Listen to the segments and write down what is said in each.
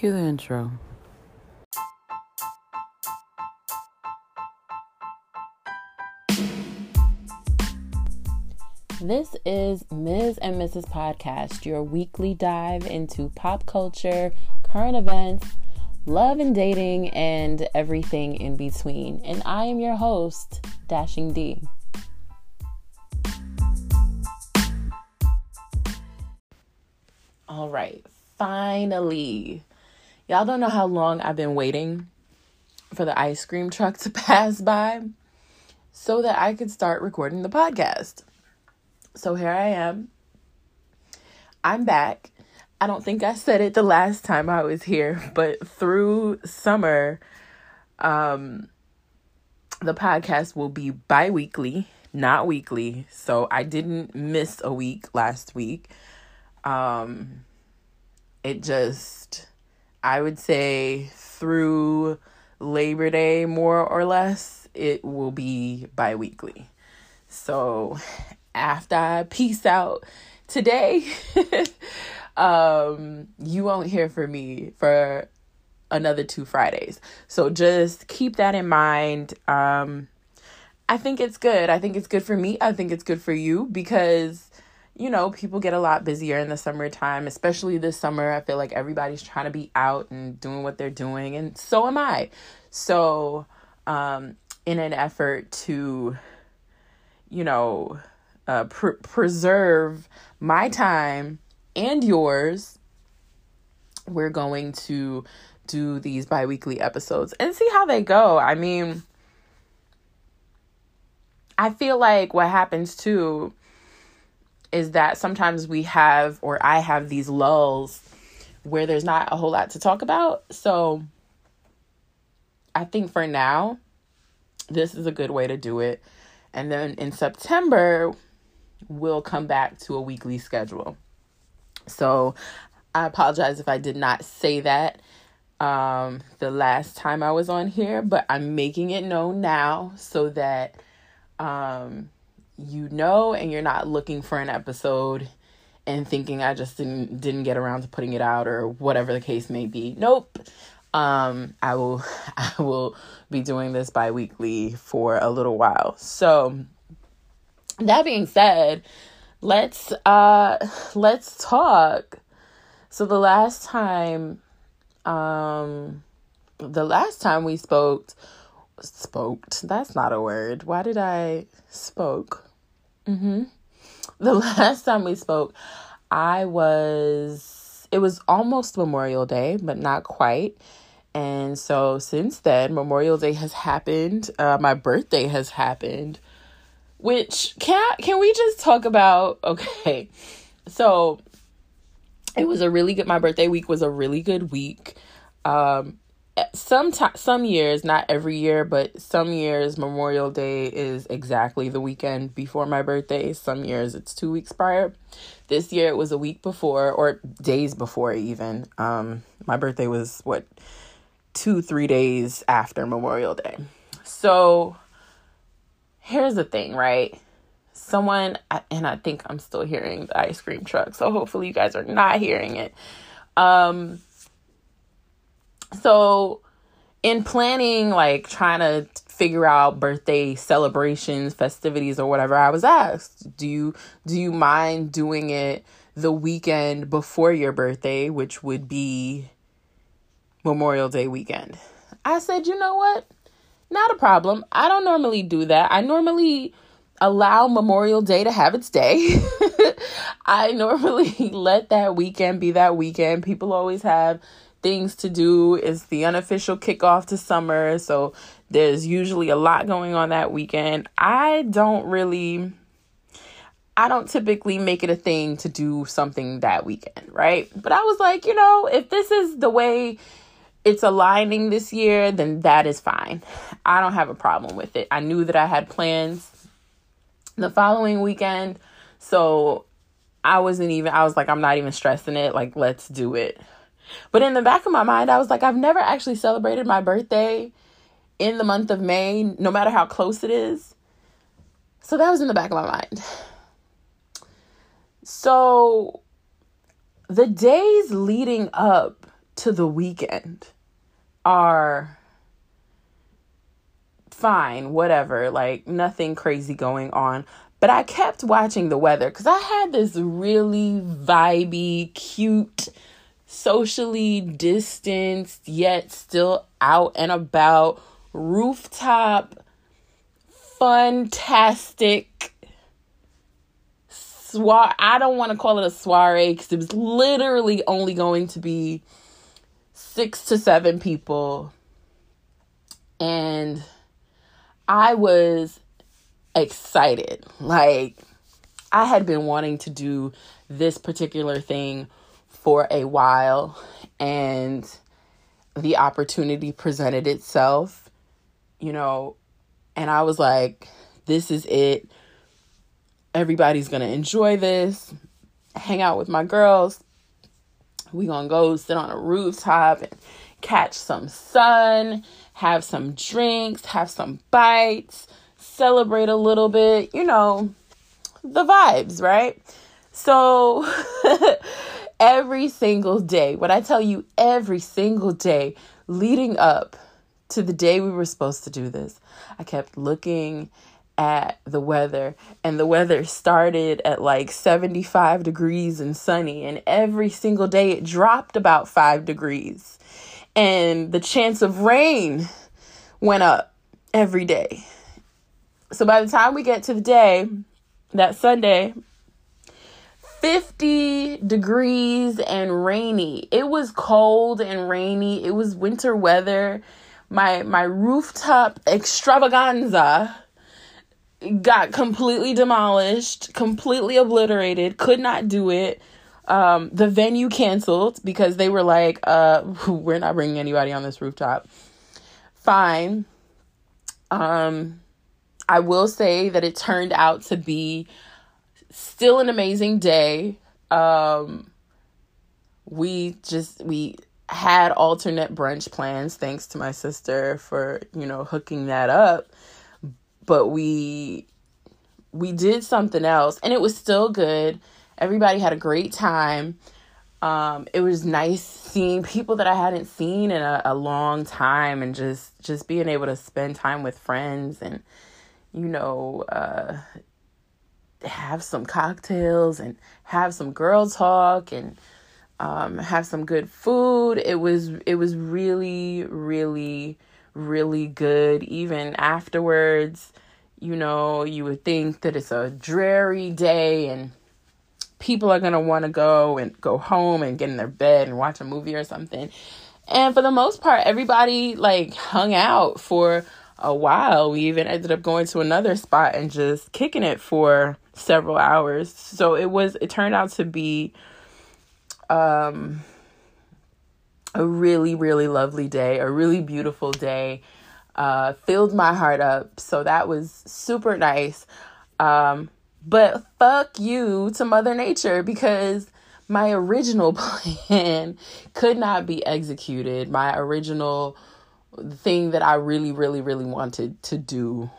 Cue the intro. This is Ms. and Mrs. Podcast, your weekly dive into pop culture, current events, love and dating, and everything in between. And I am your host, Dashing D. All right, finally. Y'all don't know how long I've been waiting for the ice cream truck to pass by so that I could start recording the podcast. So here I am. I'm back. I don't think I said it the last time I was here, but through summer, um, the podcast will be bi weekly, not weekly. So I didn't miss a week last week. Um, it just, I would say through Labor Day, more or less, it will be bi weekly. So after I peace out today, um, you won't hear from me for another two Fridays. So just keep that in mind. Um, I think it's good. I think it's good for me. I think it's good for you because, you know, people get a lot busier in the summertime, especially this summer. I feel like everybody's trying to be out and doing what they're doing, and so am I. So, um, in an effort to, you know, uh, pr- preserve my time and yours, we're going to do these bi weekly episodes and see how they go. I mean, I feel like what happens too is that sometimes we have, or I have these lulls where there's not a whole lot to talk about. So I think for now, this is a good way to do it. And then in September, we'll come back to a weekly schedule. So I apologize if I did not say that um, the last time I was on here, but I'm making it known now so that um, you know and you're not looking for an episode and thinking I just didn't didn't get around to putting it out or whatever the case may be. Nope. Um, I will I will be doing this bi-weekly for a little while. So that being said, let's uh let's talk. So the last time um the last time we spoke spoke that's not a word. Why did I spoke? Mhm. The last time we spoke, I was it was almost Memorial Day, but not quite. And so since then, Memorial Day has happened. Uh, my birthday has happened which can I, can we just talk about okay so it was a really good my birthday week was a really good week um some t- some years not every year but some years memorial day is exactly the weekend before my birthday some years it's 2 weeks prior this year it was a week before or days before even um my birthday was what 2 3 days after memorial day so here's the thing, right? Someone, and I think I'm still hearing the ice cream truck, so hopefully you guys are not hearing it. Um, so in planning, like trying to figure out birthday celebrations, festivities, or whatever, I was asked, do you do you mind doing it the weekend before your birthday, which would be Memorial Day weekend? I said, you know what? Not a problem. I don't normally do that. I normally allow Memorial Day to have its day. I normally let that weekend be that weekend. People always have things to do. It's the unofficial kickoff to summer. So there's usually a lot going on that weekend. I don't really I don't typically make it a thing to do something that weekend, right? But I was like, you know, if this is the way it's aligning this year, then that is fine. I don't have a problem with it. I knew that I had plans the following weekend. So I wasn't even, I was like, I'm not even stressing it. Like, let's do it. But in the back of my mind, I was like, I've never actually celebrated my birthday in the month of May, no matter how close it is. So that was in the back of my mind. So the days leading up to the weekend are fine, whatever, like nothing crazy going on. But I kept watching the weather because I had this really vibey, cute, socially distanced, yet still out and about rooftop, fantastic soiree. I don't want to call it a soiree because it was literally only going to be six to seven people. And I was excited. Like, I had been wanting to do this particular thing for a while, and the opportunity presented itself, you know, and I was like, this is it. Everybody's going to enjoy this. Hang out with my girls. We going to go sit on a rooftop and catch some sun have some drinks, have some bites, celebrate a little bit, you know, the vibes, right? So every single day, what I tell you every single day leading up to the day we were supposed to do this, I kept looking at the weather and the weather started at like 75 degrees and sunny and every single day it dropped about 5 degrees and the chance of rain went up every day. So by the time we get to the day, that Sunday, 50 degrees and rainy. It was cold and rainy. It was winter weather. My my rooftop extravaganza got completely demolished, completely obliterated. Could not do it. Um, the venue canceled because they were like, uh, we're not bringing anybody on this rooftop. Fine. Um, I will say that it turned out to be still an amazing day. Um, we just we had alternate brunch plans thanks to my sister for you know hooking that up but we we did something else and it was still good Everybody had a great time. Um, it was nice seeing people that I hadn't seen in a, a long time and just just being able to spend time with friends and you know uh, have some cocktails and have some girl talk and um, have some good food. It was it was really really really good. Even afterwards, you know, you would think that it's a dreary day and people are to want to go and go home and get in their bed and watch a movie or something. And for the most part, everybody like hung out for a while. We even ended up going to another spot and just kicking it for several hours. So it was it turned out to be um a really really lovely day, a really beautiful day. Uh filled my heart up. So that was super nice. Um but fuck you to Mother Nature because my original plan could not be executed. My original thing that I really, really, really wanted to do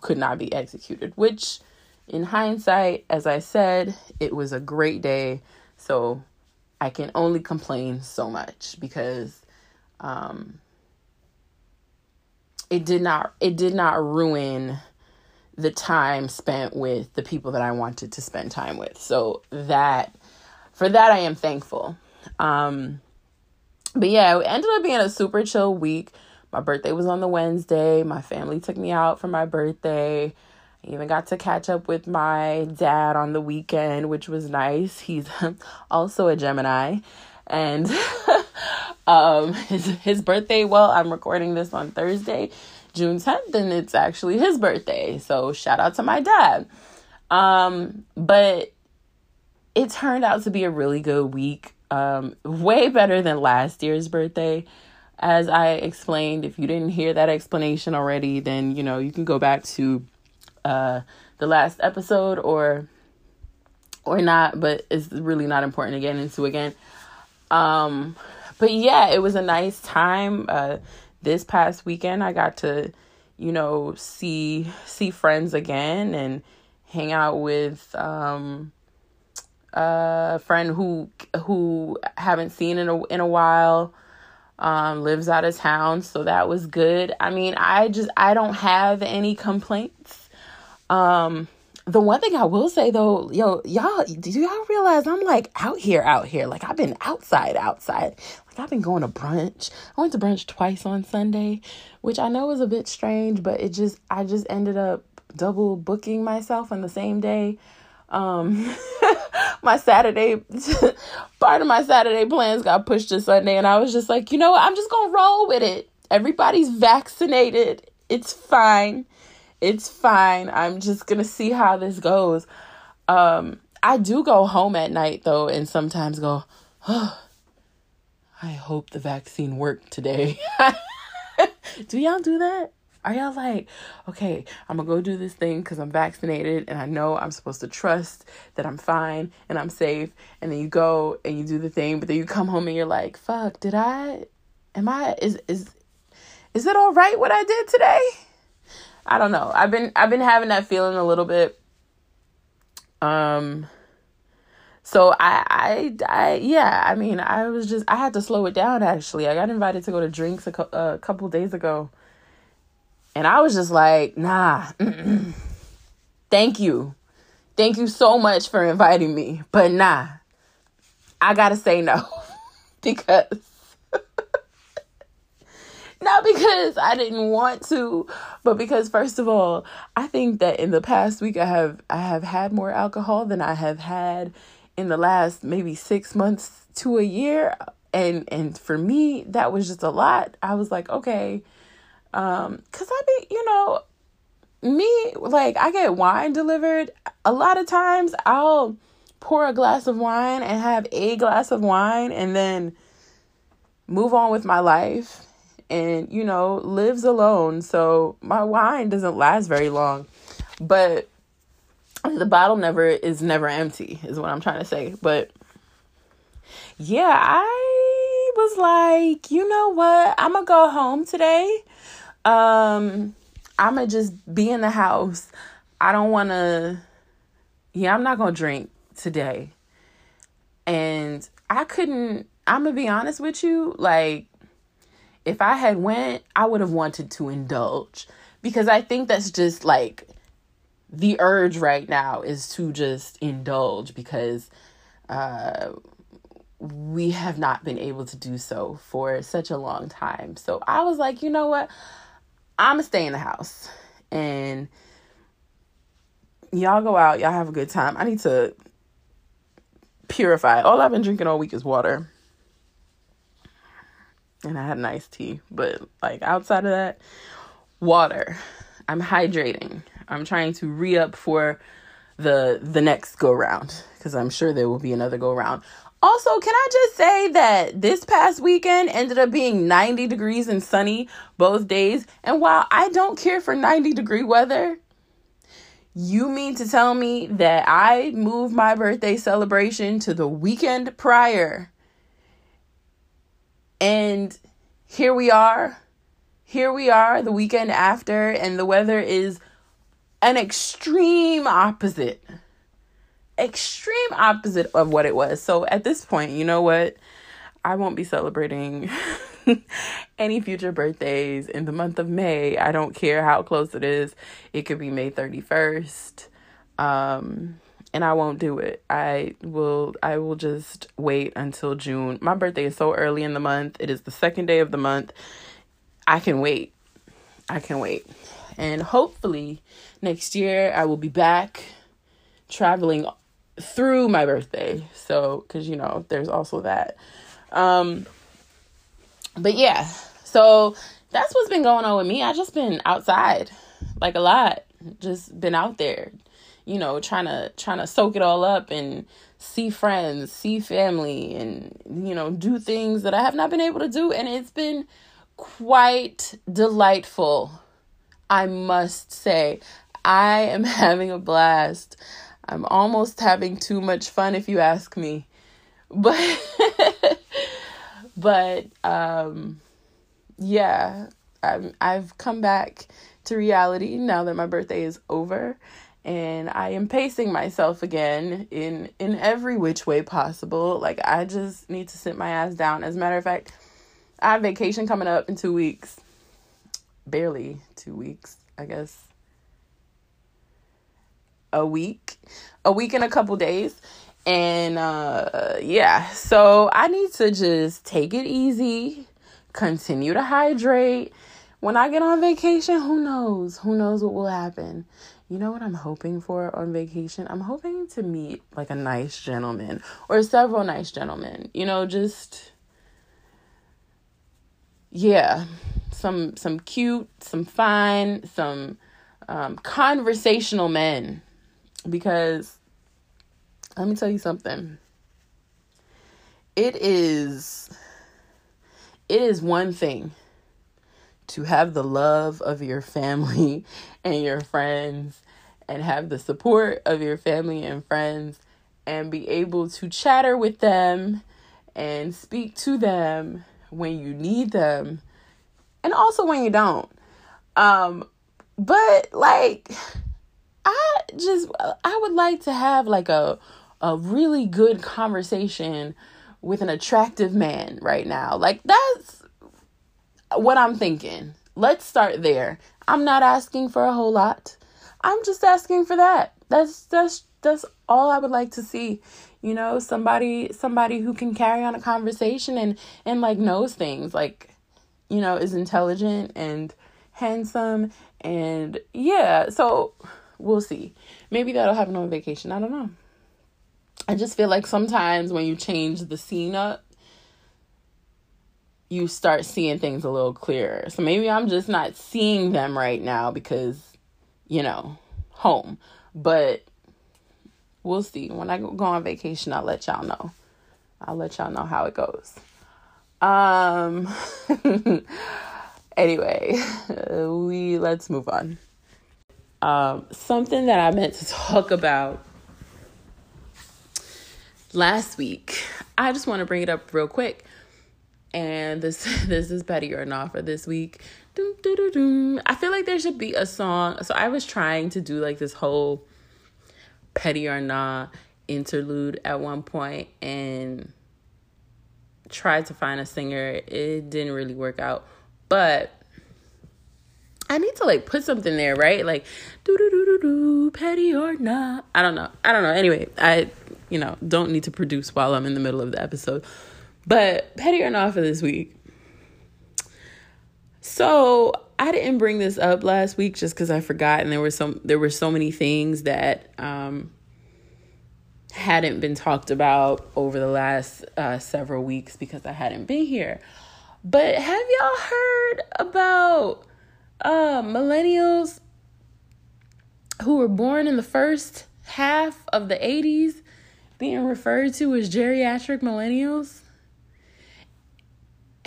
could not be executed, which in hindsight, as I said, it was a great day. So I can only complain so much because um, it did not it did not ruin the time spent with the people that I wanted to spend time with. So that for that I am thankful. Um but yeah, it ended up being a super chill week. My birthday was on the Wednesday. My family took me out for my birthday. I even got to catch up with my dad on the weekend, which was nice. He's also a Gemini. And um his his birthday, well, I'm recording this on Thursday. June 10th and it's actually his birthday. So shout out to my dad. Um, but it turned out to be a really good week. Um, way better than last year's birthday. As I explained, if you didn't hear that explanation already, then you know you can go back to uh, the last episode or or not, but it's really not important to get into again. Um, but yeah, it was a nice time. Uh, this past weekend I got to, you know, see see friends again and hang out with um a friend who who haven't seen in a in a while um, lives out of town, so that was good. I mean, I just I don't have any complaints. Um, the one thing I will say though, yo, y'all, do y'all realize I'm like out here, out here? Like I've been outside, outside. Like I've been going to brunch. I went to brunch twice on Sunday, which I know is a bit strange, but it just I just ended up double booking myself on the same day um my saturday part of my saturday plans got pushed to sunday and i was just like you know what? I'm just gonna roll with it. Everybody's vaccinated. It's fine. It's fine. I'm just gonna see how this goes. Um i do go home at night though and sometimes go oh, i hope the vaccine worked today. Do y'all do that are y'all like, okay, I'm gonna go do this thing because I'm vaccinated and I know I'm supposed to trust that I'm fine and I'm safe. And then you go and you do the thing, but then you come home and you're like, fuck, did I, am I, is, is, is it all right what I did today? I don't know. I've been, I've been having that feeling a little bit. Um, so I, I, I, yeah, I mean, I was just, I had to slow it down actually. I got invited to go to drinks a, co- a couple days ago and I was just like, nah, thank you. Thank you so much for inviting me. But nah, I gotta say no because not because I didn't want to, but because first of all, I think that in the past week I have I have had more alcohol than I have had in the last maybe 6 months to a year and and for me that was just a lot. I was like, okay, um, cause I be, you know, me, like, I get wine delivered. A lot of times I'll pour a glass of wine and have a glass of wine and then move on with my life and, you know, lives alone. So my wine doesn't last very long. But the bottle never is never empty, is what I'm trying to say. But yeah, I was like, you know what? I'm gonna go home today um, I'ma just be in the house. I don't want to. Yeah, I'm not gonna drink today. And I couldn't. I'm gonna be honest with you. Like, if I had went, I would have wanted to indulge because I think that's just like the urge right now is to just indulge because uh we have not been able to do so for such a long time. So I was like, you know what? I'm gonna stay in the house and y'all go out, y'all have a good time. I need to purify. All I've been drinking all week is water. And I had nice tea, but like outside of that, water. I'm hydrating. I'm trying to re-up for the the next go round because I'm sure there will be another go round. Also, can I just say that this past weekend ended up being 90 degrees and sunny both days? And while I don't care for 90 degree weather, you mean to tell me that I moved my birthday celebration to the weekend prior? And here we are. Here we are the weekend after, and the weather is an extreme opposite extreme opposite of what it was. So at this point, you know what? I won't be celebrating any future birthdays in the month of May. I don't care how close it is. It could be May 31st. Um and I won't do it. I will I will just wait until June. My birthday is so early in the month. It is the second day of the month. I can wait. I can wait. And hopefully next year I will be back traveling through my birthday. So, because you know, there's also that. Um, but yeah, so that's what's been going on with me. I just been outside like a lot, just been out there, you know, trying to trying to soak it all up and see friends, see family, and you know, do things that I have not been able to do, and it's been quite delightful. I must say, I am having a blast. I'm almost having too much fun if you ask me. But but um yeah, I'm I've come back to reality now that my birthday is over and I am pacing myself again in in every which way possible. Like I just need to sit my ass down. As a matter of fact, I have vacation coming up in 2 weeks. Barely 2 weeks, I guess. A week. A week and a couple days. And uh yeah, so I need to just take it easy, continue to hydrate. When I get on vacation, who knows? Who knows what will happen? You know what I'm hoping for on vacation? I'm hoping to meet like a nice gentleman or several nice gentlemen. You know, just yeah, some some cute, some fine, some um, conversational men because let me tell you something. It is it is one thing to have the love of your family and your friends and have the support of your family and friends and be able to chatter with them and speak to them when you need them and also when you don't um but like i just i would like to have like a a really good conversation with an attractive man right now like that's what I'm thinking. Let's start there. I'm not asking for a whole lot. I'm just asking for that. That's that's that's all I would like to see. You know, somebody somebody who can carry on a conversation and and like knows things, like you know, is intelligent and handsome and yeah, so we'll see. Maybe that'll happen on vacation. I don't know. I just feel like sometimes when you change the scene up, you start seeing things a little clearer. So maybe I'm just not seeing them right now because, you know, home. But we'll see. When I go on vacation, I'll let y'all know. I'll let y'all know how it goes. Um anyway, we let's move on. Um something that I meant to talk about last week. I just want to bring it up real quick and this this is petty or not for this week. Doom, doom, doom. I feel like there should be a song. So I was trying to do like this whole petty or not interlude at one point and tried to find a singer. It didn't really work out, but I need to like put something there, right? Like do do do do do petty or not. I don't know. I don't know. Anyway, I you know don't need to produce while I'm in the middle of the episode. But petty or not for this week. So I didn't bring this up last week just because I forgot, and there were some there were so many things that um, hadn't been talked about over the last uh, several weeks because I hadn't been here. But have y'all heard about uh, millennials who were born in the first half of the 80s being referred to as geriatric millennials?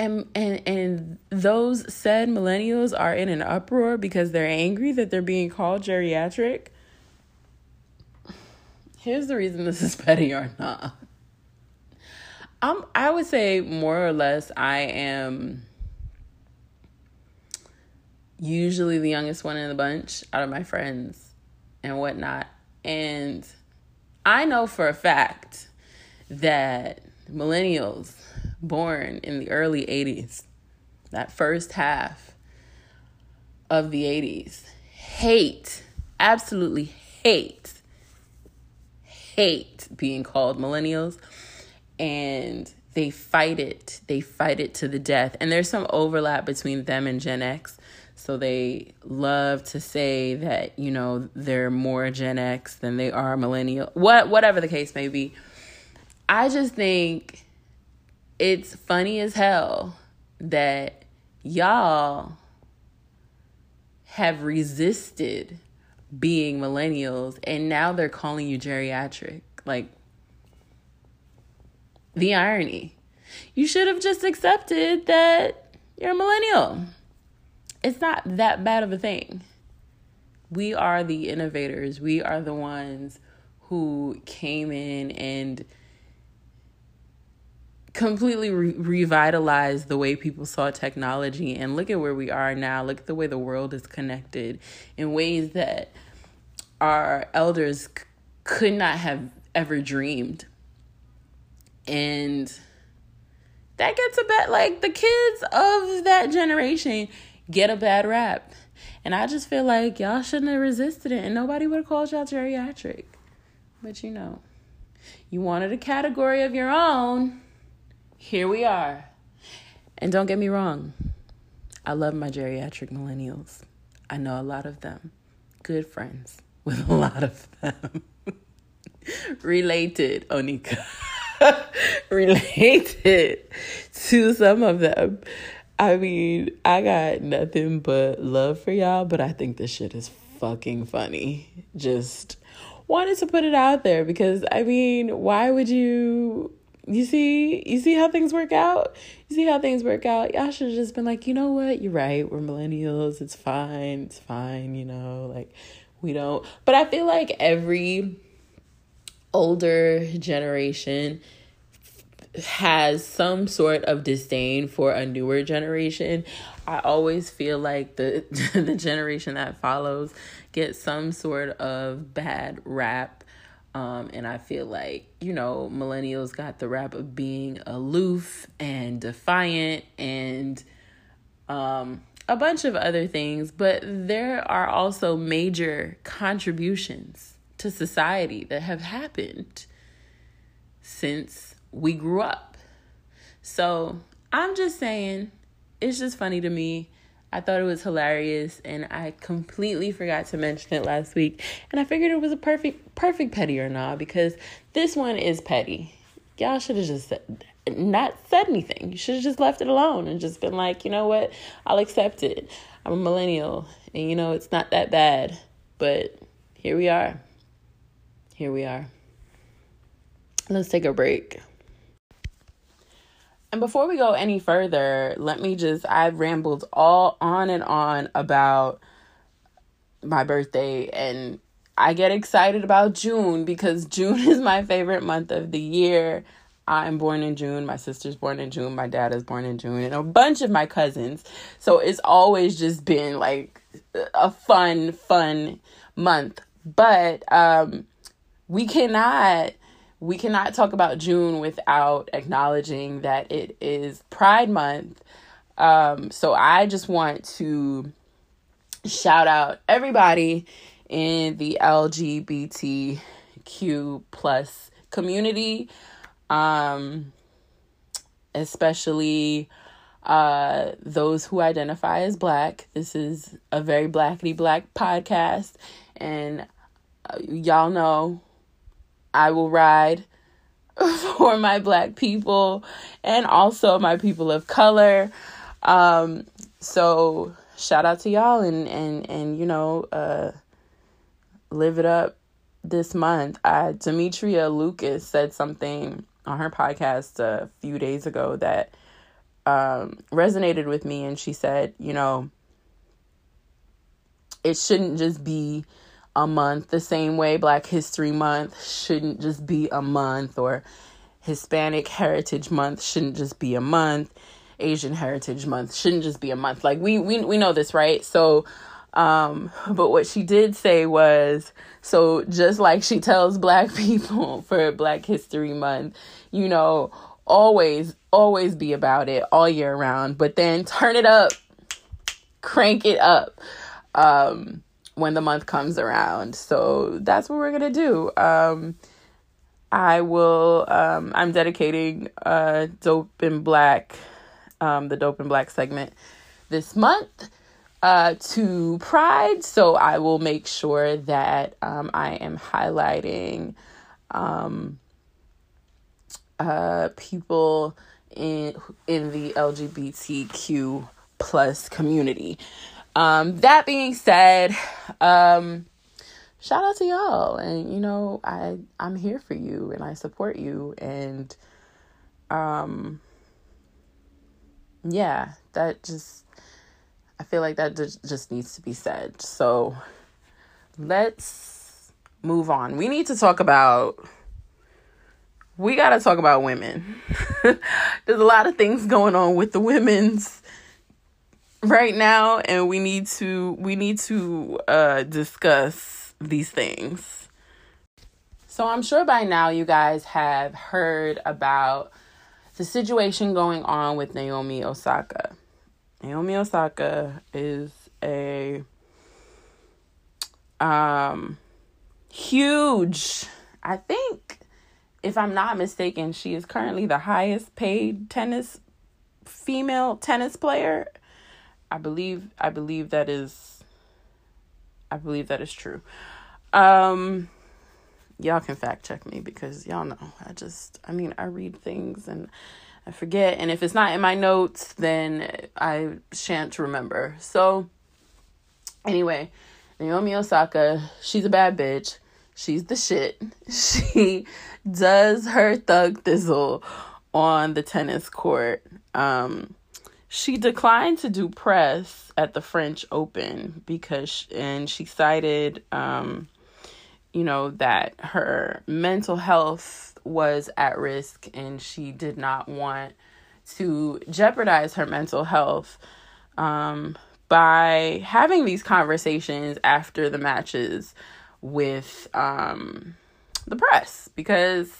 and and and those said millennials are in an uproar because they're angry that they're being called geriatric here's the reason this is petty or not um i would say more or less i am usually the youngest one in the bunch out of my friends and whatnot and i know for a fact that millennials born in the early 80s, that first half of the 80s, hate, absolutely hate, hate being called millennials. And they fight it. They fight it to the death. And there's some overlap between them and Gen X. So they love to say that, you know, they're more Gen X than they are millennial. What whatever the case may be. I just think it's funny as hell that y'all have resisted being millennials and now they're calling you geriatric. Like, the irony. You should have just accepted that you're a millennial. It's not that bad of a thing. We are the innovators, we are the ones who came in and completely re- revitalized the way people saw technology and look at where we are now look at the way the world is connected in ways that our elders c- could not have ever dreamed. And that gets a bit like the kids of that generation get a bad rap. And I just feel like y'all shouldn't have resisted it and nobody would have called y'all geriatric. But you know, you wanted a category of your own. Here we are. And don't get me wrong, I love my geriatric millennials. I know a lot of them. Good friends with a lot of them. Related, Onika. Related to some of them. I mean, I got nothing but love for y'all, but I think this shit is fucking funny. Just wanted to put it out there because I mean, why would you you see you see how things work out? You see how things work out? Y'all should have just been like, you know what, you're right, we're millennials, it's fine, it's fine, you know, like we don't but I feel like every older generation has some sort of disdain for a newer generation. I always feel like the the generation that follows gets some sort of bad rap. Um, and I feel like, you know, millennials got the rap of being aloof and defiant and um, a bunch of other things, but there are also major contributions to society that have happened since we grew up. So I'm just saying, it's just funny to me. I thought it was hilarious and I completely forgot to mention it last week. And I figured it was a perfect perfect petty or not because this one is petty. Y'all should have just said, not said anything. You should have just left it alone and just been like, you know what? I'll accept it. I'm a millennial and you know it's not that bad. But here we are. Here we are. Let's take a break. And before we go any further, let me just I've rambled all on and on about my birthday and I get excited about June because June is my favorite month of the year. I'm born in June, my sister's born in June, my dad is born in June, and a bunch of my cousins. So it's always just been like a fun, fun month. But um we cannot we cannot talk about June without acknowledging that it is Pride Month. Um, so I just want to shout out everybody in the LGBTQ plus community, um, especially uh, those who identify as black. This is a very blackity black podcast, and uh, y'all know I will ride for my black people and also my people of color. Um, so shout out to y'all and and and you know uh live it up this month. I Demetria Lucas said something on her podcast a few days ago that um resonated with me and she said, you know, it shouldn't just be a month the same way Black History Month shouldn't just be a month or Hispanic Heritage Month shouldn't just be a month. Asian Heritage Month shouldn't just be a month. Like we we we know this, right? So um but what she did say was so just like she tells black people for Black History Month, you know, always always be about it all year round, but then turn it up, crank it up. Um when the month comes around. So that's what we're going to do. Um, I will, um, I'm dedicating uh, Dope and Black, um, the Dope and Black segment this month uh, to Pride. So I will make sure that um, I am highlighting um, uh, people in in the LGBTQ plus community. Um, that being said, um, shout out to y'all, and you know, I I'm here for you, and I support you, and um, yeah, that just I feel like that just, needs to be said. So let's move on. We need to talk about we got to talk about women. There's a lot of things going on with the women's right now and we need to we need to uh discuss these things. So I'm sure by now you guys have heard about the situation going on with Naomi Osaka. Naomi Osaka is a um huge I think if I'm not mistaken, she is currently the highest paid tennis female tennis player. I believe I believe that is I believe that is true. Um y'all can fact check me because y'all know I just I mean I read things and I forget and if it's not in my notes then I shan't remember. So anyway, Naomi Osaka, she's a bad bitch. She's the shit. She does her thug thizzle on the tennis court. Um, she declined to do press at the French Open because, and she cited, um, you know, that her mental health was at risk and she did not want to jeopardize her mental health um, by having these conversations after the matches with um, the press. Because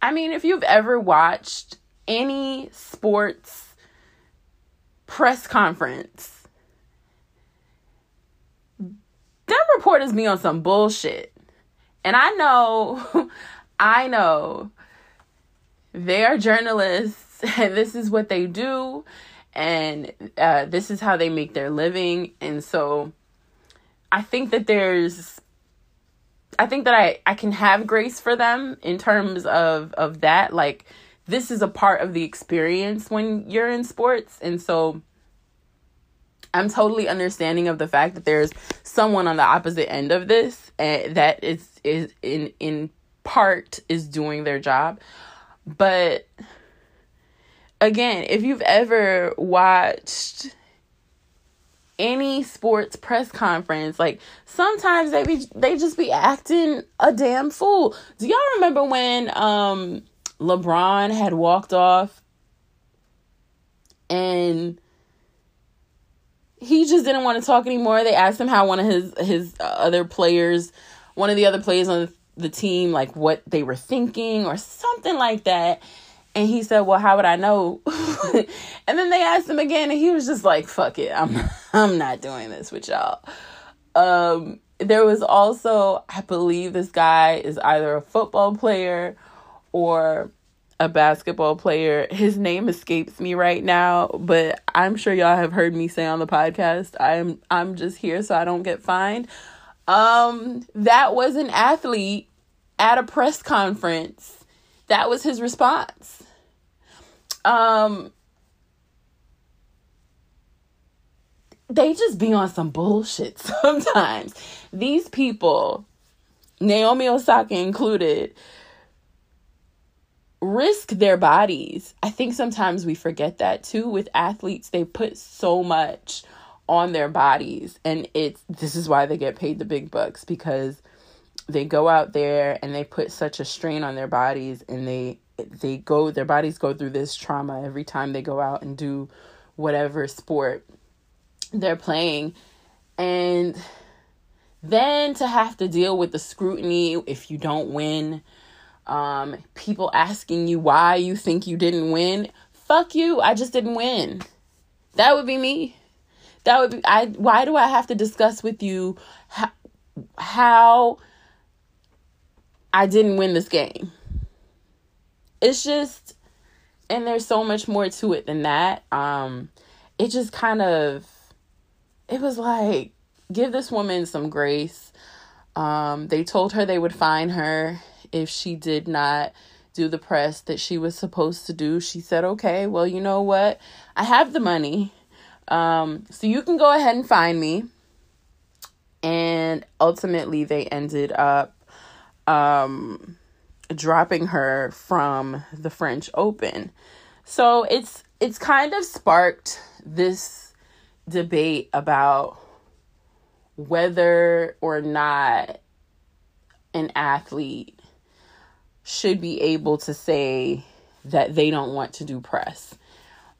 I mean, if you've ever watched any sports press conference, them reporters be on some bullshit. And I know, I know they are journalists and this is what they do and uh, this is how they make their living. And so I think that there's I think that I I can have grace for them in terms of of that like this is a part of the experience when you're in sports. And so I'm totally understanding of the fact that there's someone on the opposite end of this and that is is in in part is doing their job. But again if you've ever watched any sports press conference like sometimes they be they just be acting a damn fool. Do y'all remember when um LeBron had walked off and he just didn't want to talk anymore they asked him how one of his his other players one of the other players on the team like what they were thinking or something like that and he said, "Well, how would I know?" and then they asked him again, and he was just like, "Fuck it, I'm I'm not doing this with y'all." Um, there was also, I believe, this guy is either a football player or a basketball player. His name escapes me right now, but I'm sure y'all have heard me say on the podcast. I'm I'm just here so I don't get fined. Um, that was an athlete at a press conference. That was his response um they just be on some bullshit sometimes. These people, Naomi Osaka included, risk their bodies. I think sometimes we forget that too with athletes. They put so much on their bodies and it's this is why they get paid the big bucks because they go out there and they put such a strain on their bodies and they they go their bodies go through this trauma every time they go out and do whatever sport they're playing and then to have to deal with the scrutiny if you don't win um people asking you why you think you didn't win fuck you i just didn't win. That would be me. That would be i why do i have to discuss with you how, how i didn't win this game? It's just and there's so much more to it than that. Um it just kind of it was like give this woman some grace. Um they told her they would find her if she did not do the press that she was supposed to do she said okay well you know what? I have the money. Um so you can go ahead and find me. And ultimately they ended up um dropping her from the French Open. So it's it's kind of sparked this debate about whether or not an athlete should be able to say that they don't want to do press.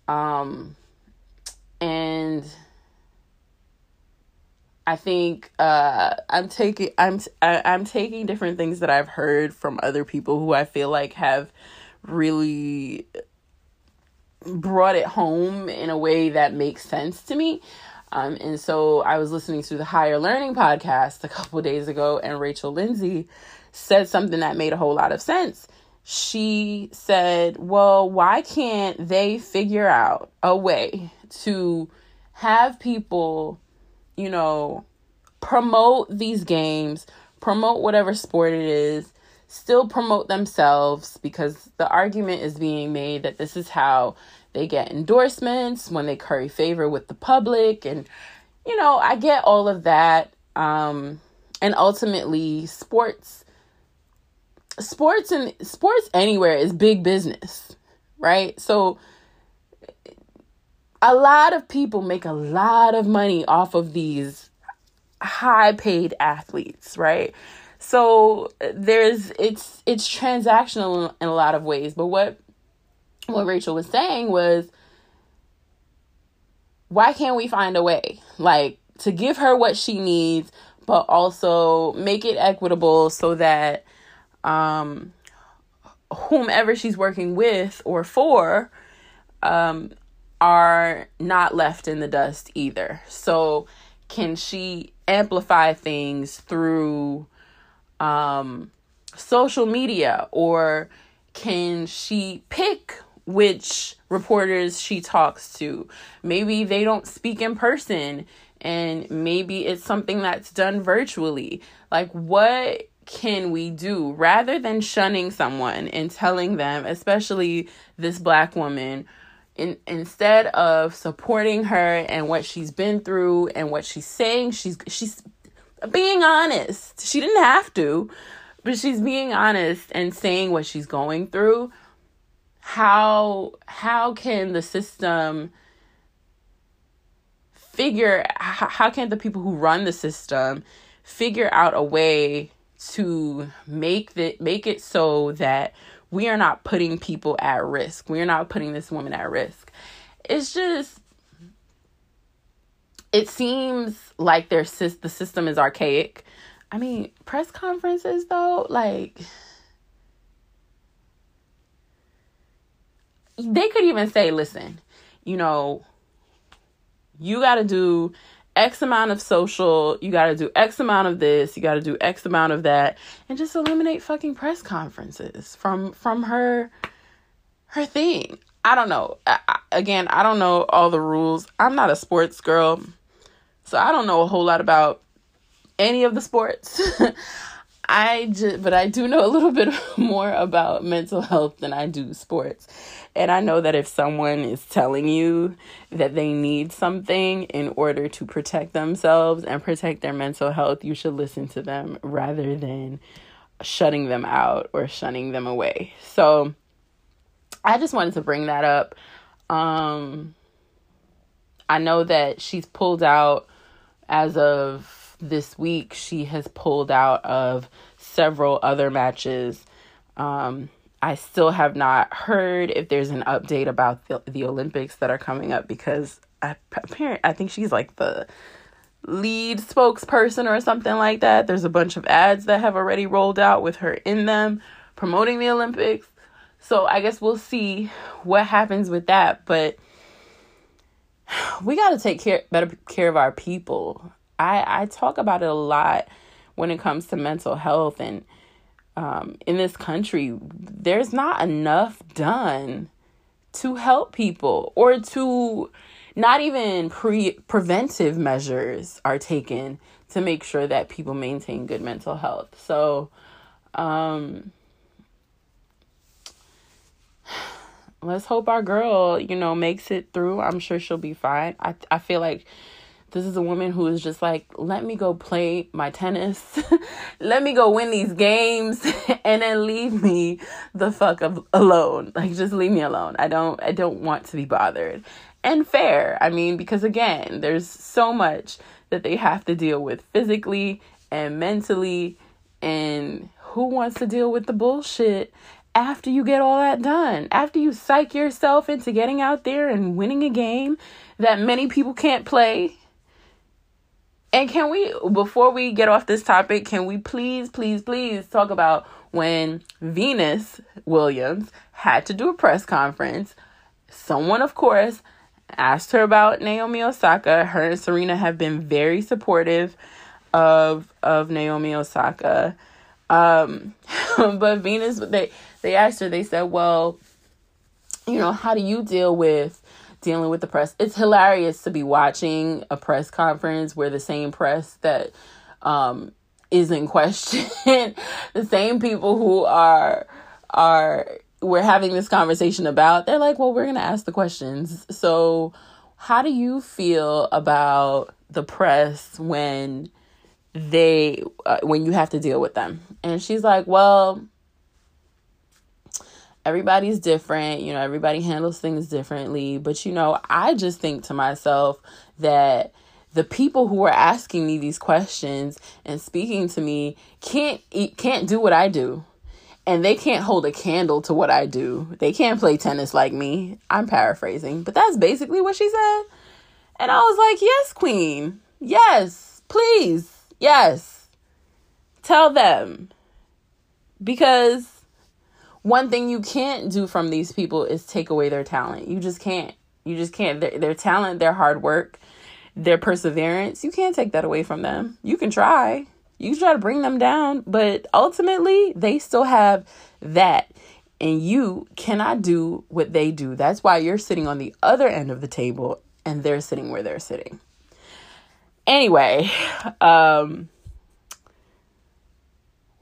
Um and I think uh, I'm taking I'm I, I'm taking different things that I've heard from other people who I feel like have really brought it home in a way that makes sense to me. Um, and so I was listening to the Higher Learning podcast a couple days ago, and Rachel Lindsay said something that made a whole lot of sense. She said, Well, why can't they figure out a way to have people, you know, promote these games, promote whatever sport it is, still promote themselves because the argument is being made that this is how they get endorsements when they curry favor with the public and you know, I get all of that um and ultimately sports sports and sports anywhere is big business, right? So a lot of people make a lot of money off of these high paid athletes, right? So there's it's it's transactional in a lot of ways, but what what Rachel was saying was why can't we find a way like to give her what she needs but also make it equitable so that um whomever she's working with or for um are not left in the dust either. So can she amplify things through um social media or can she pick which reporters she talks to. Maybe they don't speak in person and maybe it's something that's done virtually. Like, what can we do rather than shunning someone and telling them, especially this black woman, in, instead of supporting her and what she's been through and what she's saying, she's she's being honest. She didn't have to, but she's being honest and saying what she's going through how how can the system figure how, how can the people who run the system figure out a way to make the make it so that we are not putting people at risk. We are not putting this woman at risk. It's just it seems like their the system is archaic. I mean, press conferences though, like they could even say, listen, you know, you got to do X amount of social, you got to do X amount of this, you got to do X amount of that, and just eliminate fucking press conferences from from her her thing. I don't know. I, I, again, I don't know all the rules. I'm not a sports girl, so I don't know a whole lot about any of the sports. I just, but I do know a little bit more about mental health than I do sports. And I know that if someone is telling you that they need something in order to protect themselves and protect their mental health, you should listen to them rather than shutting them out or shunning them away. So I just wanted to bring that up. Um, I know that she's pulled out as of this week, she has pulled out of several other matches. Um, I still have not heard if there's an update about the, the Olympics that are coming up because I, apparently I think she's like the lead spokesperson or something like that. There's a bunch of ads that have already rolled out with her in them promoting the Olympics. So I guess we'll see what happens with that, but we got to take care better care of our people. I, I talk about it a lot when it comes to mental health and um, in this country, there's not enough done to help people or to not even pre preventive measures are taken to make sure that people maintain good mental health. So, um, let's hope our girl, you know, makes it through. I'm sure she'll be fine. I I feel like this is a woman who is just like, let me go play my tennis. let me go win these games and then leave me the fuck alone. Like just leave me alone. I don't I don't want to be bothered. And fair. I mean, because again, there's so much that they have to deal with physically and mentally and who wants to deal with the bullshit after you get all that done? After you psych yourself into getting out there and winning a game that many people can't play And can we, before we get off this topic, can we please, please, please talk about when Venus Williams had to do a press conference? Someone, of course, asked her about Naomi Osaka. Her and Serena have been very supportive of of Naomi Osaka. Um, but Venus, they they asked her. They said, "Well, you know, how do you deal with dealing with the press?" It's hilarious to be watching a press conference where the same press that um, is in question, the same people who are are we're having this conversation about, they're like, well, we're to ask the questions. So, how do you feel about the press when they uh, when you have to deal with them? And she's like, well, everybody's different, you know, everybody handles things differently, but you know, I just think to myself that the people who are asking me these questions and speaking to me can't eat, can't do what I do and they can't hold a candle to what I do. They can't play tennis like me. I'm paraphrasing, but that's basically what she said. And I was like, Yes, Queen. Yes, please. Yes. Tell them. Because one thing you can't do from these people is take away their talent. You just can't. You just can't. Their, their talent, their hard work, their perseverance, you can't take that away from them. You can try you can try to bring them down, but ultimately they still have that. And you cannot do what they do. That's why you're sitting on the other end of the table and they're sitting where they're sitting. Anyway, um,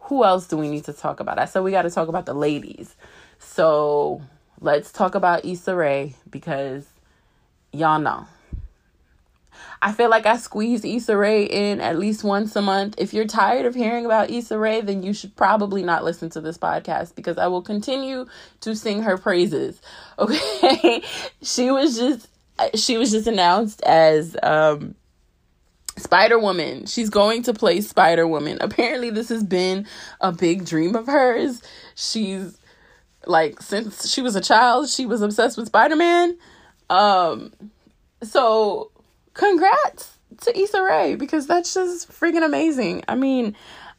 who else do we need to talk about? I said we got to talk about the ladies. So let's talk about Issa Rae because y'all know I feel like I squeeze Issa Rae in at least once a month. If you're tired of hearing about Issa Rae, then you should probably not listen to this podcast because I will continue to sing her praises. Okay. she was just she was just announced as um Spider Woman. She's going to play Spider Woman. Apparently, this has been a big dream of hers. She's like since she was a child, she was obsessed with Spider Man. Um, so congrats to Issa Rae because that's just freaking amazing. I mean,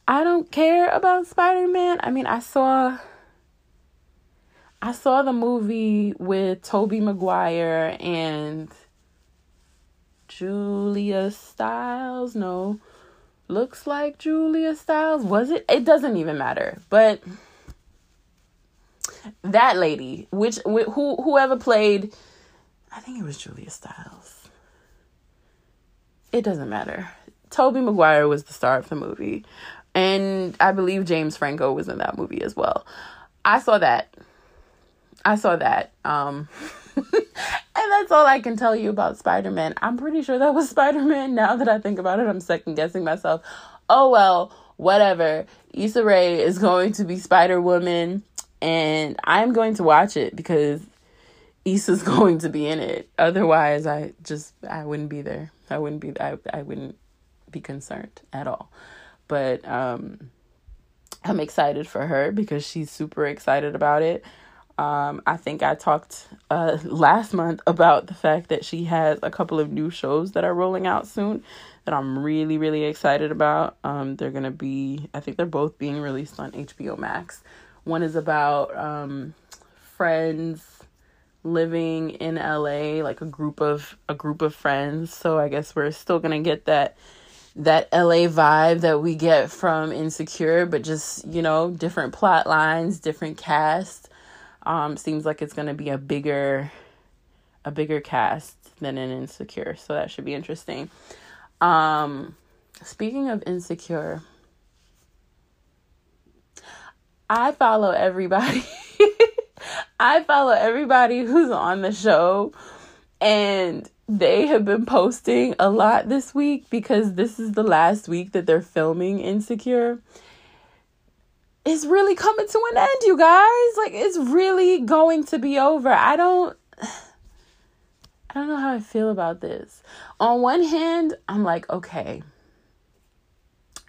I don't care about Spider Man. I mean, I saw I saw the movie with Tobey Maguire and Julia Stiles. No, looks like Julia Stiles. Was it? It doesn't even matter. But that lady, which who whoever played, I think it was Julia Stiles. it doesn't matter. Tobey Maguire was the star of the movie. And I believe James Franco was in that movie as well. I saw that. I saw that. Um and that's all I can tell you about Spider-Man. I'm pretty sure that was Spider-Man. Now that I think about it, I'm second guessing myself. Oh well, whatever. Issa Rae is going to be Spider-Woman and I'm going to watch it because Issa's going to be in it. Otherwise, I just I wouldn't be there. I wouldn't be I I wouldn't be concerned at all. But um I'm excited for her because she's super excited about it. Um, I think I talked uh, last month about the fact that she has a couple of new shows that are rolling out soon that I'm really, really excited about. Um, they're going to be, I think they're both being released on HBO Max. One is about um, friends living in LA, like a group of a group of friends. So I guess we're still gonna get that that LA vibe that we get from Insecure, but just, you know, different plot lines, different cast. Um, seems like it's gonna be a bigger a bigger cast than in Insecure, so that should be interesting. Um speaking of Insecure, I follow everybody I follow everybody who's on the show and they have been posting a lot this week because this is the last week that they're filming Insecure. It's really coming to an end, you guys. Like it's really going to be over. I don't I don't know how I feel about this. On one hand, I'm like, okay.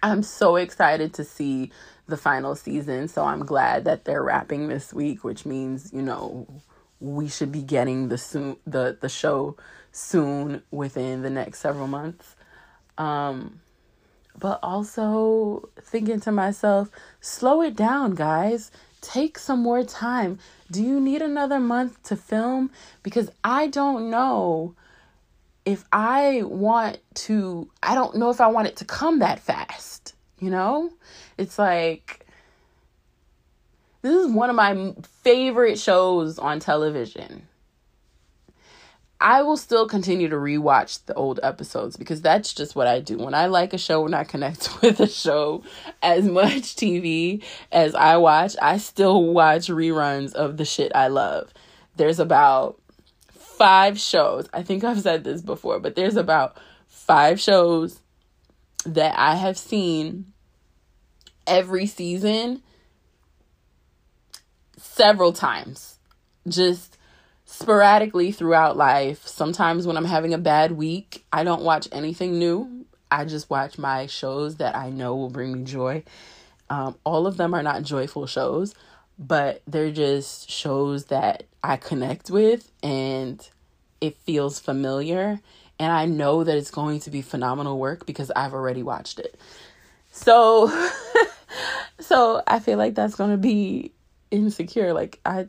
I'm so excited to see the final season. So I'm glad that they're wrapping this week, which means, you know, we should be getting the soon the the show soon within the next several months. Um, but also thinking to myself, slow it down, guys. Take some more time. Do you need another month to film? Because I don't know if I want to, I don't know if I want it to come that fast. You know? It's like, this is one of my favorite shows on television. I will still continue to rewatch the old episodes because that's just what I do. When I like a show and I connect with a show as much TV as I watch, I still watch reruns of the shit I love. There's about five shows. I think I've said this before, but there's about five shows that I have seen every season several times. Just sporadically throughout life. Sometimes when I'm having a bad week, I don't watch anything new. I just watch my shows that I know will bring me joy. Um, all of them are not joyful shows, but they're just shows that I connect with and it feels familiar. And I know that it's going to be phenomenal work because I've already watched it. So, so I feel like that's going to be insecure. Like I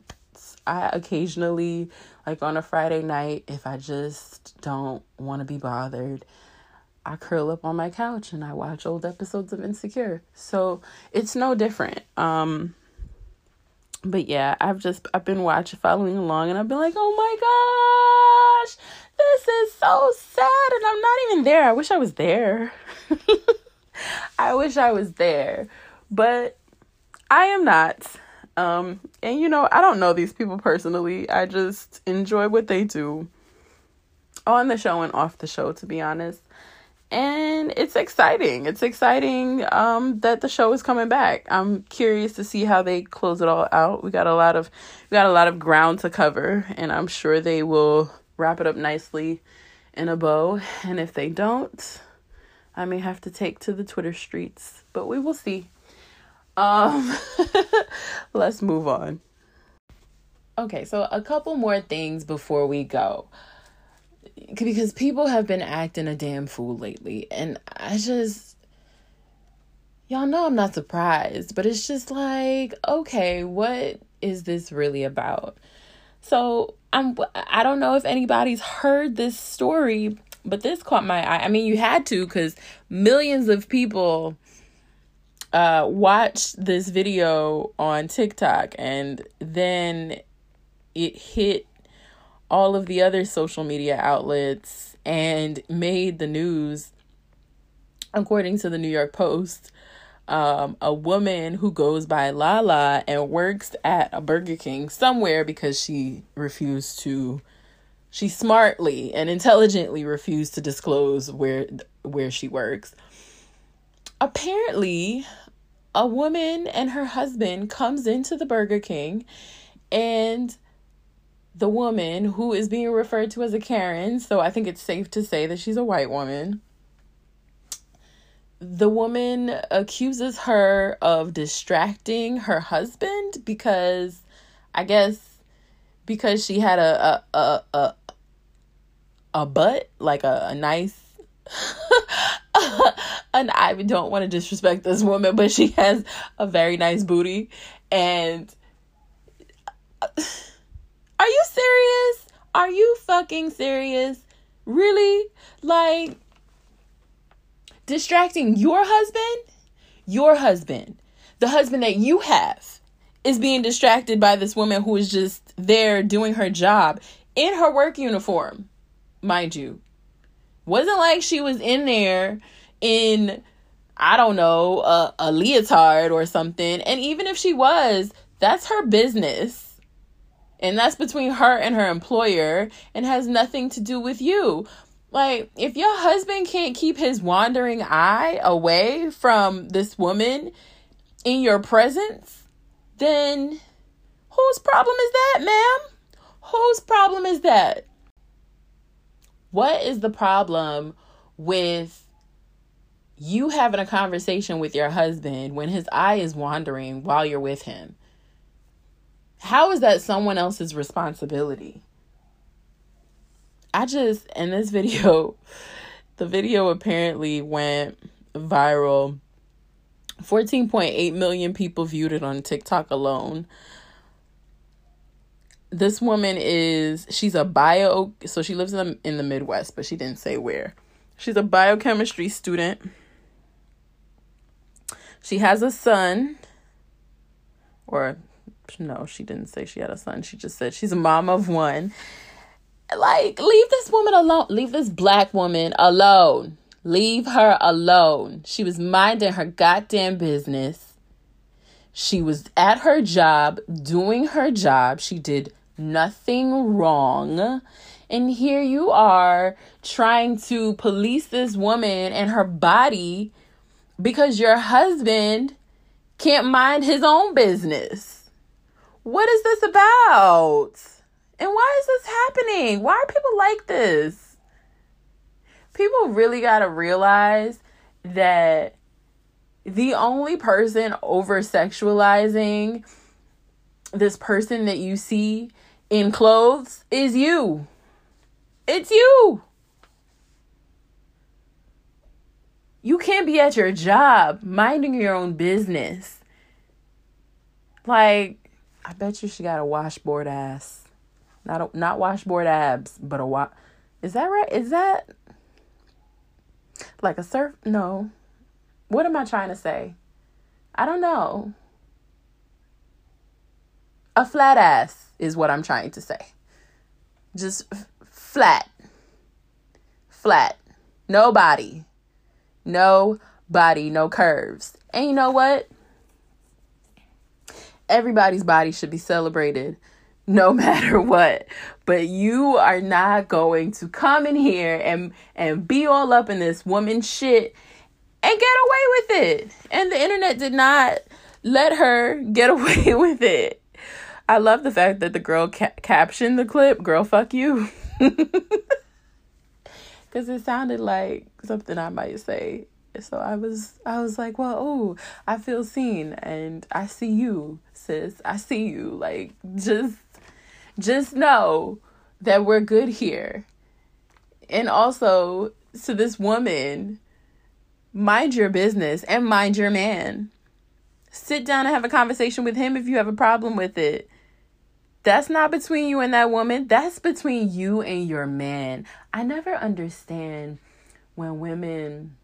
I occasionally, like on a Friday night, if I just don't want to be bothered, I curl up on my couch and I watch old episodes of Insecure. So it's no different. Um, but yeah, I've just I've been watching, following along, and I've been like, oh my gosh, this is so sad, and I'm not even there. I wish I was there. I wish I was there, but I am not. Um, and you know, I don't know these people personally. I just enjoy what they do on the show and off the show, to be honest. And it's exciting. It's exciting um, that the show is coming back. I'm curious to see how they close it all out. We got a lot of we got a lot of ground to cover, and I'm sure they will wrap it up nicely in a bow. And if they don't, I may have to take to the Twitter streets, but we will see. Um, let's move on. Okay, so a couple more things before we go. Because people have been acting a damn fool lately, and I just y'all know I'm not surprised, but it's just like, okay, what is this really about? So, I'm I don't know if anybody's heard this story, but this caught my eye. I mean, you had to cuz millions of people uh, watched this video on TikTok and then it hit all of the other social media outlets and made the news. According to the New York Post, um, a woman who goes by Lala and works at a Burger King somewhere because she refused to, she smartly and intelligently refused to disclose where where she works apparently a woman and her husband comes into the Burger King and the woman who is being referred to as a Karen, so I think it's safe to say that she's a white woman. The woman accuses her of distracting her husband because I guess because she had a a a a, a butt like a, a nice and I don't want to disrespect this woman, but she has a very nice booty. And uh, are you serious? Are you fucking serious? Really? Like distracting your husband? Your husband, the husband that you have, is being distracted by this woman who is just there doing her job in her work uniform, mind you. Wasn't like she was in there in I don't know, a, a leotard or something. And even if she was, that's her business. And that's between her and her employer and has nothing to do with you. Like, if your husband can't keep his wandering eye away from this woman in your presence, then whose problem is that, ma'am? Whose problem is that? What is the problem with you having a conversation with your husband when his eye is wandering while you're with him? How is that someone else's responsibility? I just, in this video, The video apparently went viral. 14.8 million people viewed it on TikTok alone. This woman is she's a bio so she lives in the, in the Midwest, but she didn't say where. She's a biochemistry student. She has a son or no, she didn't say she had a son. She just said she's a mom of one. Like, leave this woman alone. Leave this black woman alone. Leave her alone. She was minding her goddamn business. She was at her job, doing her job. She did nothing wrong. And here you are trying to police this woman and her body because your husband can't mind his own business. What is this about? And why is this happening? Why are people like this? People really got to realize that the only person over sexualizing this person that you see in clothes is you. It's you. You can't be at your job minding your own business. Like, I bet you she got a washboard ass. Not a, not washboard abs, but a wa Is that right? Is that like a surf? No. What am I trying to say? I don't know. A flat ass is what I'm trying to say. Just flat. Flat. No body. No body, no curves. And you know what? Everybody's body should be celebrated no matter what. But you are not going to come in here and and be all up in this woman shit and get away with it. And the internet did not let her get away with it. I love the fact that the girl ca- captioned the clip, "Girl, fuck you." Cuz it sounded like something I might say. So I was I was like, "Well, oh, I feel seen and I see you, sis. I see you." Like just just know that we're good here. And also to this woman, mind your business and mind your man. Sit down and have a conversation with him if you have a problem with it. That's not between you and that woman. That's between you and your man. I never understand when women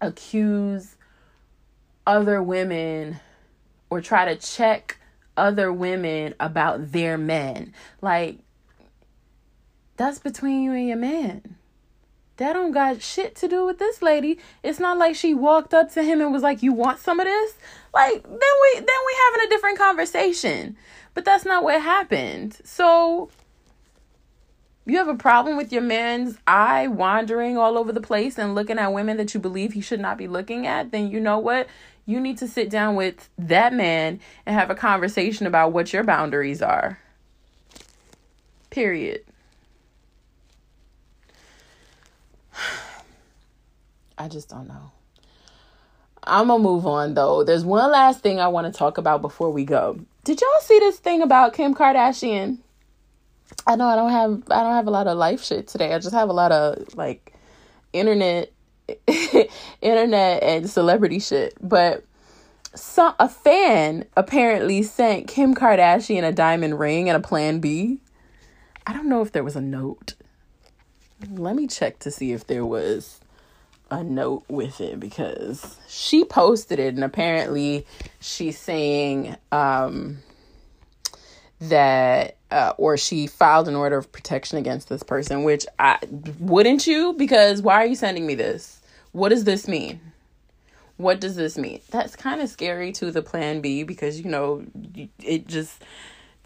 accuse other women or try to check other women about their men. Like, that's between you and your man. That don't got shit to do with this lady. It's not like she walked up to him and was like, "You want some of this?" Like, then we then we having a different conversation. But that's not what happened. So you have a problem with your man's eye wandering all over the place and looking at women that you believe he should not be looking at, then you know what? You need to sit down with that man and have a conversation about what your boundaries are. Period. I just don't know. I'm gonna move on though. There's one last thing I want to talk about before we go. Did y'all see this thing about Kim Kardashian? I know I don't have I don't have a lot of life shit today. I just have a lot of like internet internet and celebrity shit. But some a fan apparently sent Kim Kardashian a diamond ring and a plan B. I don't know if there was a note. Let me check to see if there was a note with it because she posted it and apparently she's saying um that uh, or she filed an order of protection against this person, which I wouldn't you? Because why are you sending me this? What does this mean? What does this mean? That's kind of scary to the plan B because you know it just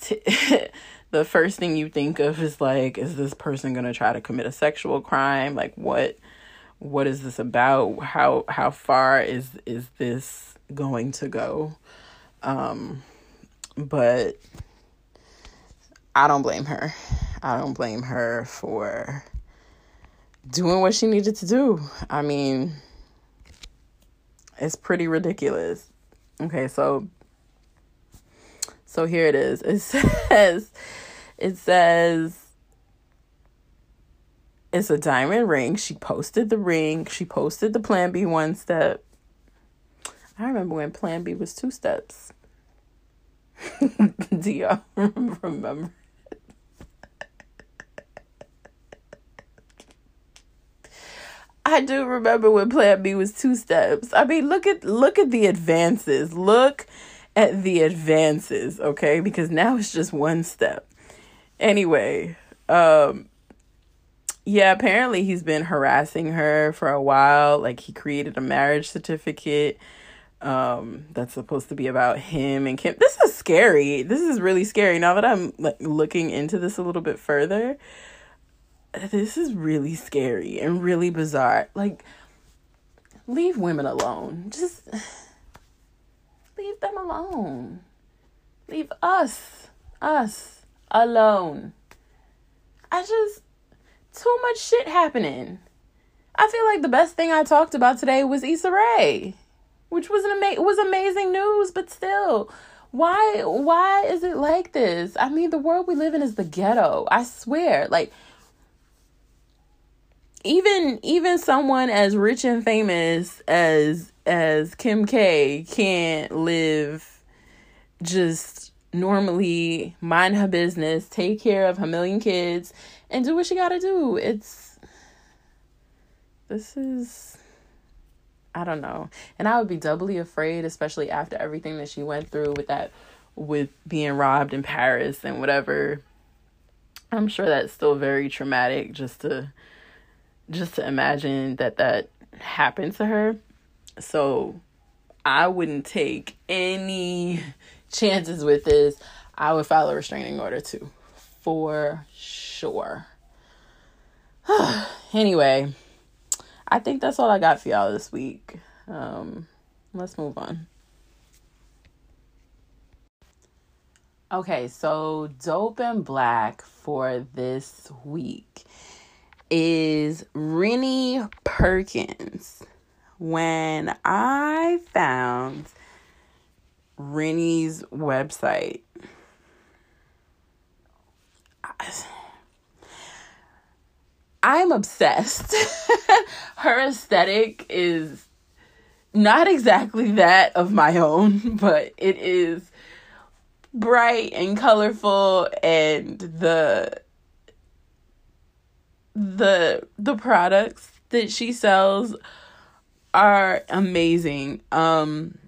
t- the first thing you think of is like is this person going to try to commit a sexual crime? Like what what is this about? How how far is is this going to go? Um but I don't blame her. I don't blame her for doing what she needed to do. I mean, it's pretty ridiculous. Okay, so so here it is. It says it says It's a diamond ring. She posted the ring. She posted the Plan B one step. I remember when Plan B was two steps. Do y'all remember? I do remember when Plan B was two steps. I mean, look at look at the advances. Look at the advances, okay? Because now it's just one step. Anyway, um yeah, apparently he's been harassing her for a while. Like he created a marriage certificate um that's supposed to be about him and Kim. This is scary. This is really scary now that I'm like looking into this a little bit further this is really scary and really bizarre. Like, leave women alone. Just leave them alone. Leave us, us alone. I just, too much shit happening. I feel like the best thing I talked about today was Issa Rae, which was an ama- was amazing news, but still, why why is it like this? I mean, the world we live in is the ghetto. I swear. Like even even someone as rich and famous as as Kim K can't live just normally mind her business, take care of her million kids and do what she got to do. It's this is I don't know. And I would be doubly afraid especially after everything that she went through with that with being robbed in Paris and whatever. I'm sure that's still very traumatic just to just to imagine that that happened to her. So I wouldn't take any chances with this. I would file a restraining order too, for sure. anyway, I think that's all I got for y'all this week. Um, let's move on. Okay, so dope and black for this week is Rennie Perkins. When I found Rennie's website, I'm obsessed. Her aesthetic is not exactly that of my own, but it is bright and colorful and the the the products that she sells are amazing. Um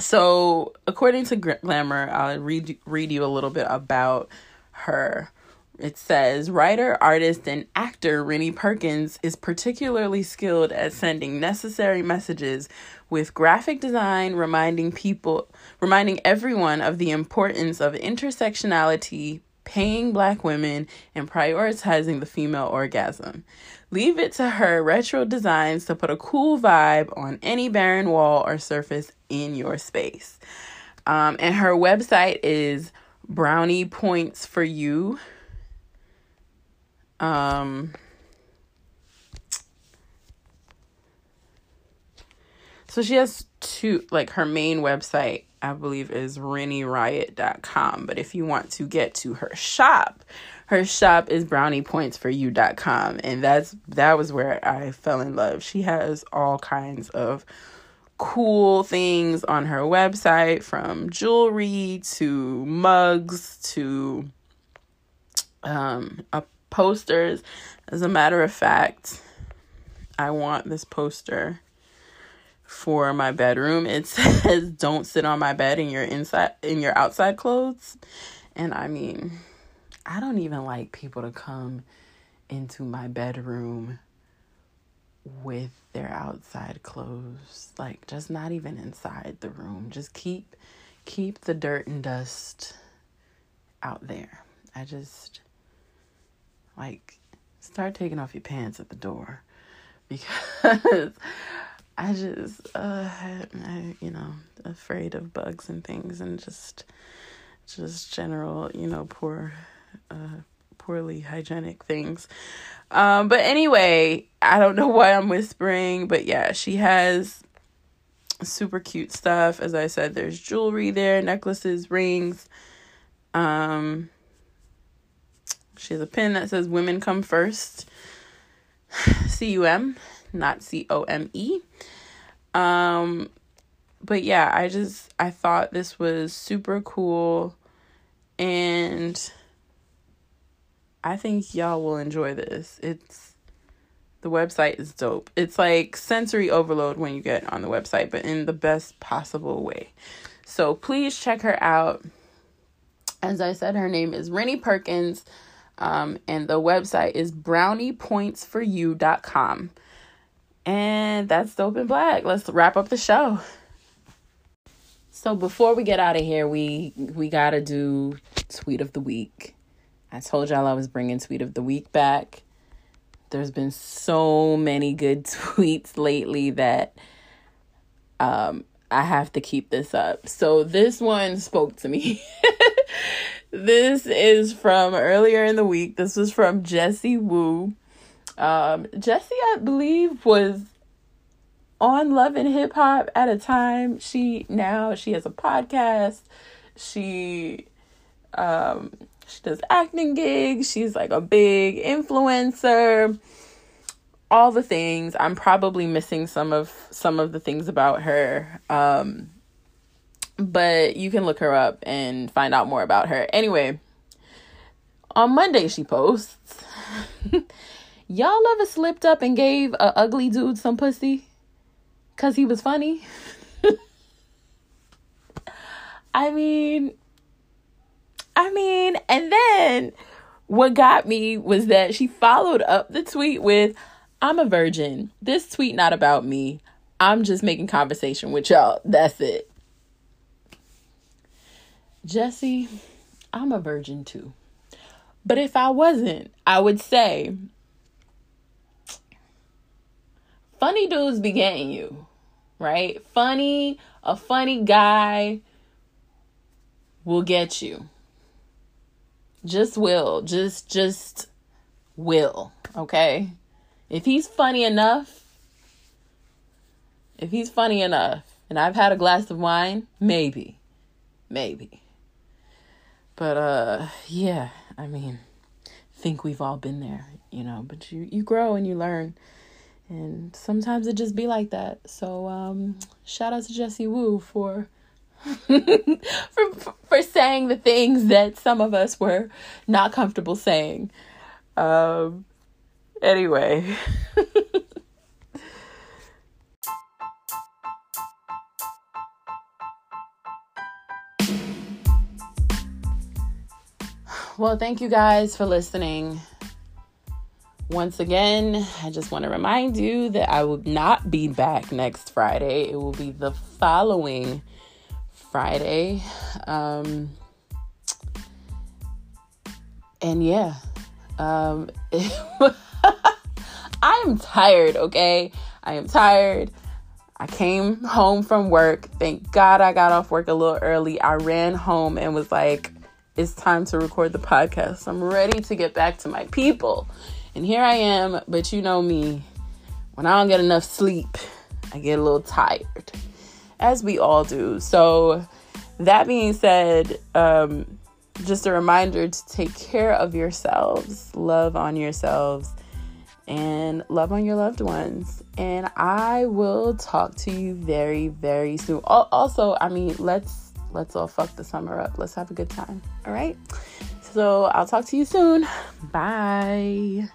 so according to Glamour, I'll read read you a little bit about her. It says writer, artist, and actor Rennie Perkins is particularly skilled at sending necessary messages with graphic design, reminding people, reminding everyone of the importance of intersectionality, paying black women, and prioritizing the female orgasm. Leave it to her retro designs to put a cool vibe on any barren wall or surface in your space. Um, and her website is Brownie Points for You. Um, so she has two, like her main website I believe is rennieriot.com. But if you want to get to her shop, her shop is browniepointsforyou.com. And that's that was where I fell in love. She has all kinds of cool things on her website from jewelry to mugs to um uh, posters. As a matter of fact, I want this poster for my bedroom. It says don't sit on my bed in your inside in your outside clothes. And I mean, I don't even like people to come into my bedroom with their outside clothes. Like just not even inside the room. Just keep keep the dirt and dust out there. I just like start taking off your pants at the door because I just, uh, I, you know, afraid of bugs and things, and just, just general, you know, poor, uh, poorly hygienic things. Um, but anyway, I don't know why I'm whispering, but yeah, she has super cute stuff. As I said, there's jewelry there, necklaces, rings. Um, She has a pin that says Women Come First. C U M, not C O M E. Um, but yeah, I just I thought this was super cool and I think y'all will enjoy this. It's the website is dope. It's like sensory overload when you get on the website, but in the best possible way. So please check her out. As I said, her name is Rennie Perkins. Um, and the website is browniepointsforyou.com. And that's dope and black. Let's wrap up the show. So before we get out of here, we we gotta do tweet of the week. I told y'all I was bringing tweet of the week back. There's been so many good tweets lately that um, I have to keep this up. So this one spoke to me. this is from earlier in the week. This was from Jessie Woo. Um, Jessie, I believe, was on Love and Hip Hop at a time. She now she has a podcast. She um she does acting gigs. She's like a big influencer. All the things. I'm probably missing some of some of the things about her. Um but you can look her up and find out more about her. Anyway, on Monday she posts Y'all ever slipped up and gave a ugly dude some pussy? Cause he was funny? I mean, I mean, and then what got me was that she followed up the tweet with, I'm a virgin. This tweet not about me. I'm just making conversation with y'all. That's it. Jessie, I'm a virgin too. But if I wasn't, I would say, funny dudes be getting you, right? Funny, a funny guy will get you. Just will just just will okay? If he's funny enough if he's funny enough and i've had a glass of wine maybe maybe. But uh yeah i mean think we've all been there you know? But you you grow and you learn and sometimes it just be like that so um shout out to Jessie Woo for for for saying the things that some of us were not comfortable saying. Um anyway. well, thank you guys for listening. Once again, I just want to remind you that I will not be back next Friday. It will be the following Friday. Um, and yeah, um, I am tired, okay? I am tired. I came home from work. Thank God I got off work a little early. I ran home and was like, it's time to record the podcast. I'm ready to get back to my people. And here I am, but you know me. When I don't get enough sleep, I get a little tired as we all do. So, that being said, um, just a reminder to take care of yourselves, love on yourselves, and love on your loved ones. And I will talk to you very, very soon. Also, I mean, let's let's all fuck the summer up. Let's have a good time. All right. So I'll talk to you soon. Bye.